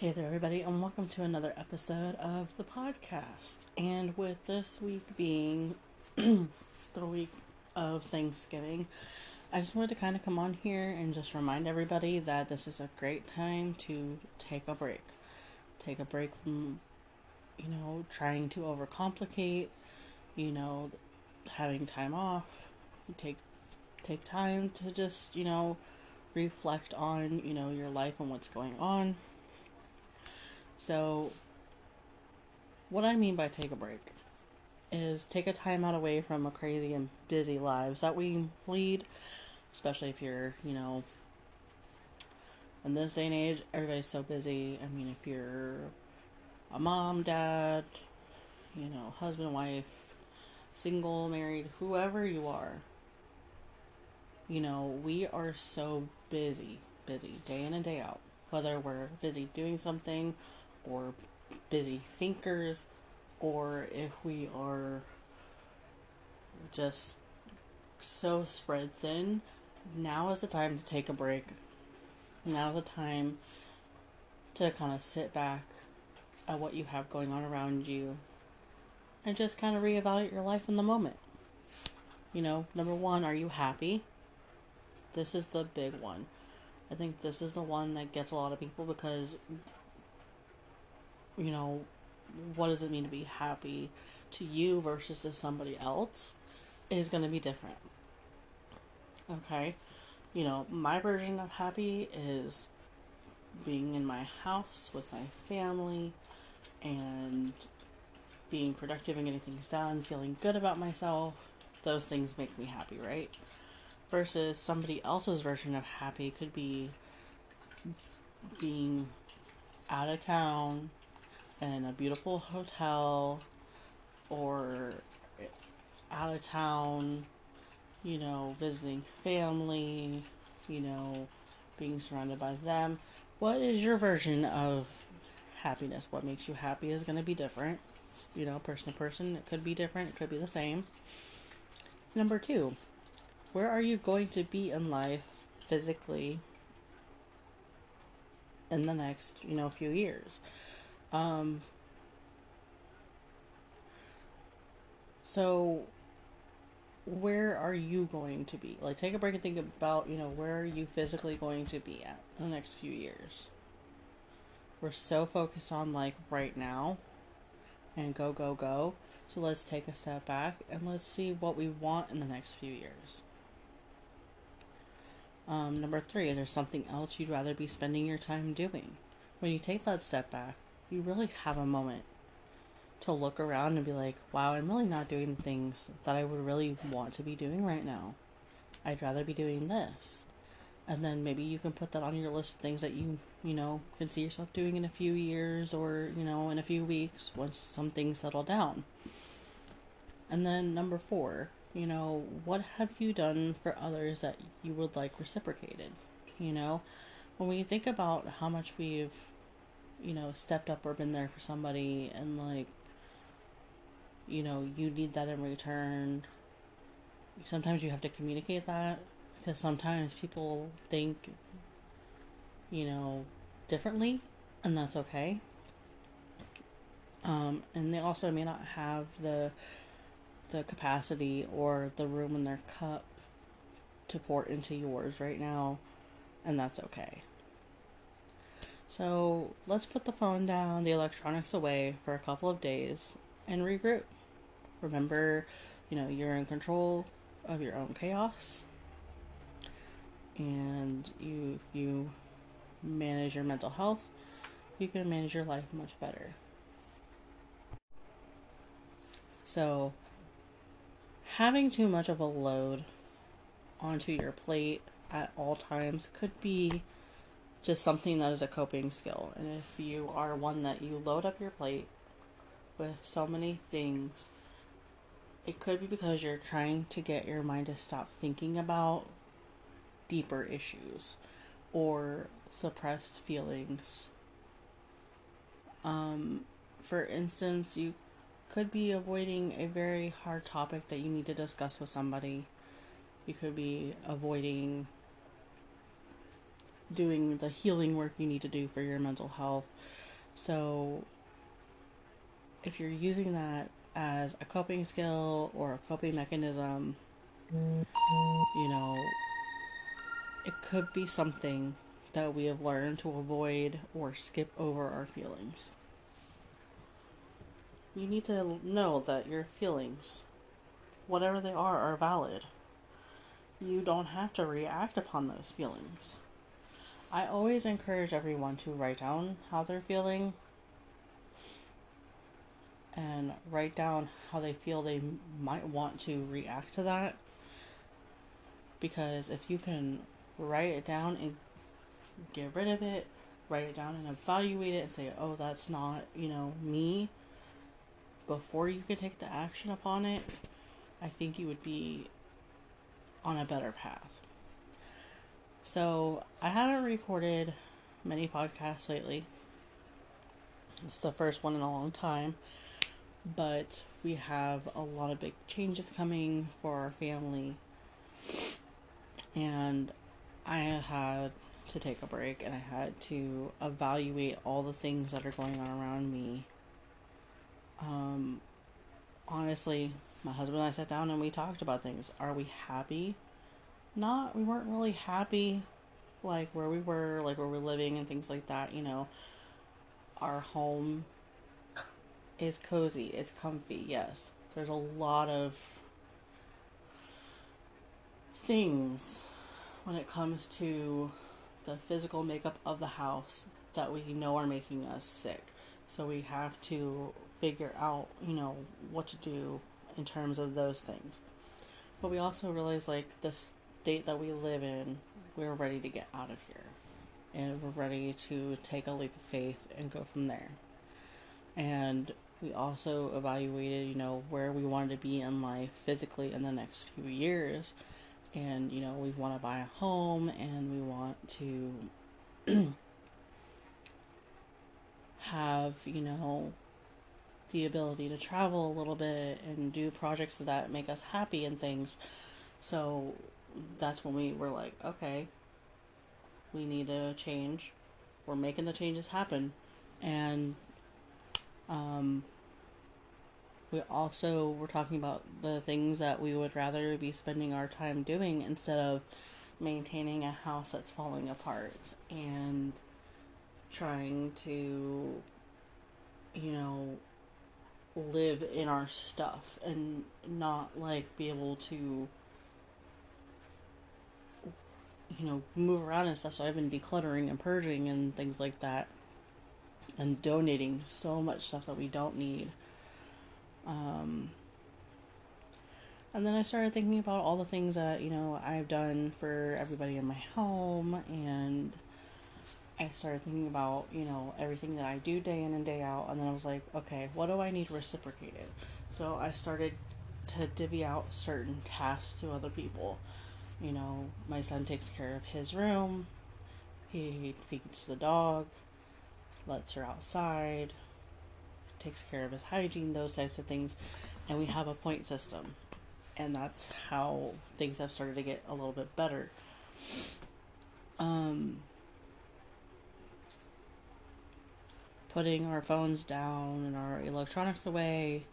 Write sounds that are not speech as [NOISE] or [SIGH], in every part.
Hey there, everybody, and welcome to another episode of the podcast. And with this week being [CLEARS THROAT] the week of Thanksgiving, I just wanted to kind of come on here and just remind everybody that this is a great time to take a break. Take a break from, you know, trying to overcomplicate, you know, having time off. Take take time to just, you know, reflect on, you know, your life and what's going on so, what I mean by take a break is take a time out away from a crazy and busy lives that we lead, especially if you're, you know, in this day and age, everybody's so busy. I mean, if you're a mom, dad, you know, husband, wife, single, married, whoever you are, you know, we are so busy, busy, day in and day out. Whether we're busy doing something or busy thinkers or if we are just so spread thin, now is the time to take a break. Now is the time to kind of sit back at what you have going on around you and just kind of reevaluate your life in the moment. You know, number one, are you happy? This is the big one. I think this is the one that gets a lot of people because you know, what does it mean to be happy to you versus to somebody else is going to be different. Okay? You know, my version of happy is being in my house with my family and being productive and getting things done, feeling good about myself. Those things make me happy, right? Versus somebody else's version of happy could be being out of town, in a beautiful hotel or out of town, you know, visiting family, you know, being surrounded by them. What is your version of happiness? What makes you happy is going to be different. You know, person to person, it could be different, it could be the same. Number two, where are you going to be in life physically in the next, you know, few years? Um, so, where are you going to be? Like, take a break and think about, you know, where are you physically going to be at in the next few years? We're so focused on, like, right now and go, go, go. So, let's take a step back and let's see what we want in the next few years. Um, number three, is there something else you'd rather be spending your time doing? When you take that step back, you really have a moment to look around and be like, wow, I'm really not doing the things that I would really want to be doing right now. I'd rather be doing this. And then maybe you can put that on your list of things that you, you know, can see yourself doing in a few years or, you know, in a few weeks once some things settle down. And then number four, you know, what have you done for others that you would like reciprocated? You know, when we think about how much we've you know, stepped up or been there for somebody and like you know, you need that in return. Sometimes you have to communicate that because sometimes people think you know, differently and that's okay. Um, and they also may not have the the capacity or the room in their cup to pour into yours right now, and that's okay. So let's put the phone down, the electronics away for a couple of days and regroup. Remember, you know, you're in control of your own chaos. And you if you manage your mental health, you can manage your life much better. So having too much of a load onto your plate at all times could be just something that is a coping skill. And if you are one that you load up your plate with so many things, it could be because you're trying to get your mind to stop thinking about deeper issues or suppressed feelings. Um, for instance, you could be avoiding a very hard topic that you need to discuss with somebody. You could be avoiding doing the healing work you need to do for your mental health. So, if you're using that as a coping skill or a coping mechanism, you know, it could be something that we have learned to avoid or skip over our feelings. You need to know that your feelings, whatever they are, are valid. You don't have to react upon those feelings. I always encourage everyone to write down how they're feeling and write down how they feel they might want to react to that. Because if you can write it down and get rid of it, write it down and evaluate it and say, oh, that's not, you know, me, before you can take the action upon it, I think you would be on a better path. So, I haven't recorded many podcasts lately. It's the first one in a long time, but we have a lot of big changes coming for our family. And I had to take a break and I had to evaluate all the things that are going on around me. Um, honestly, my husband and I sat down and we talked about things. Are we happy? Not, we weren't really happy, like where we were, like where we're living and things like that. You know, our home is cozy, it's comfy, yes. There's a lot of things when it comes to the physical makeup of the house that we know are making us sick. So we have to figure out, you know, what to do in terms of those things. But we also realize like the state that we live in, we're ready to get out of here. And we're ready to take a leap of faith and go from there. And we also evaluated, you know, where we wanted to be in life physically in the next few years and you know we want to buy a home and we want to [CLEARS THROAT] have you know the ability to travel a little bit and do projects that make us happy and things so that's when we were like okay we need to change. We're making the changes happen. And um we also were talking about the things that we would rather be spending our time doing instead of maintaining a house that's falling apart and trying to you know live in our stuff and not like be able to you know move around and stuff so i've been decluttering and purging and things like that and donating so much stuff that we don't need um, and then I started thinking about all the things that, you know, I've done for everybody in my home. And I started thinking about, you know, everything that I do day in and day out. And then I was like, okay, what do I need reciprocated? So I started to divvy out certain tasks to other people. You know, my son takes care of his room, he feeds the dog, lets her outside, takes care of his hygiene, those types of things, and we have a point system. And that's how things have started to get a little bit better. Um, putting our phones down and our electronics away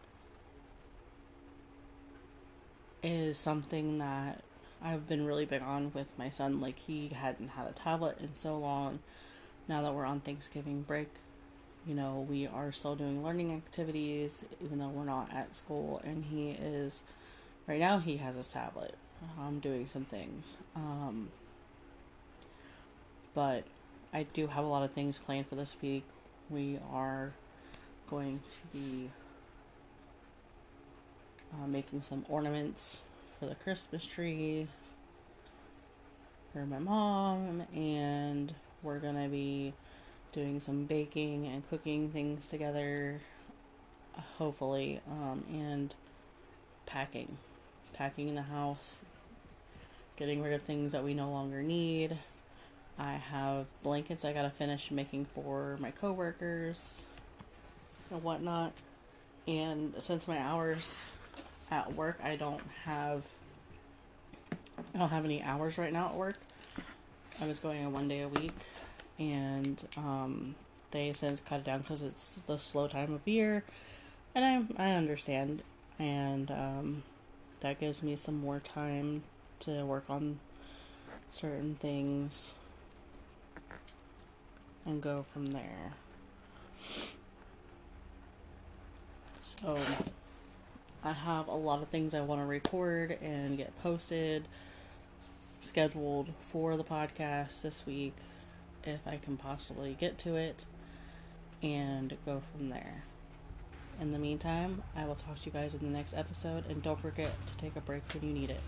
is something that I've been really big on with my son. Like, he hadn't had a tablet in so long. Now that we're on Thanksgiving break, you know, we are still doing learning activities, even though we're not at school. And he is, right now, he has his tablet. I'm doing some things. Um, but I do have a lot of things planned for this week. We are going to be uh, making some ornaments for the Christmas tree for my mom, and we're gonna be doing some baking and cooking things together, hopefully, um, and packing. Packing in the house, getting rid of things that we no longer need. I have blankets I gotta finish making for my coworkers and whatnot. And since my hours at work, I don't have I don't have any hours right now at work. I was going a one day a week, and um, they since cut it down because it's the slow time of year, and I I understand, and um, that gives me some more time to work on certain things and go from there. So I have a lot of things I want to record and get posted scheduled for the podcast this week if I can possibly get to it and go from there. In the meantime, I will talk to you guys in the next episode and don't forget to take a break when you need it.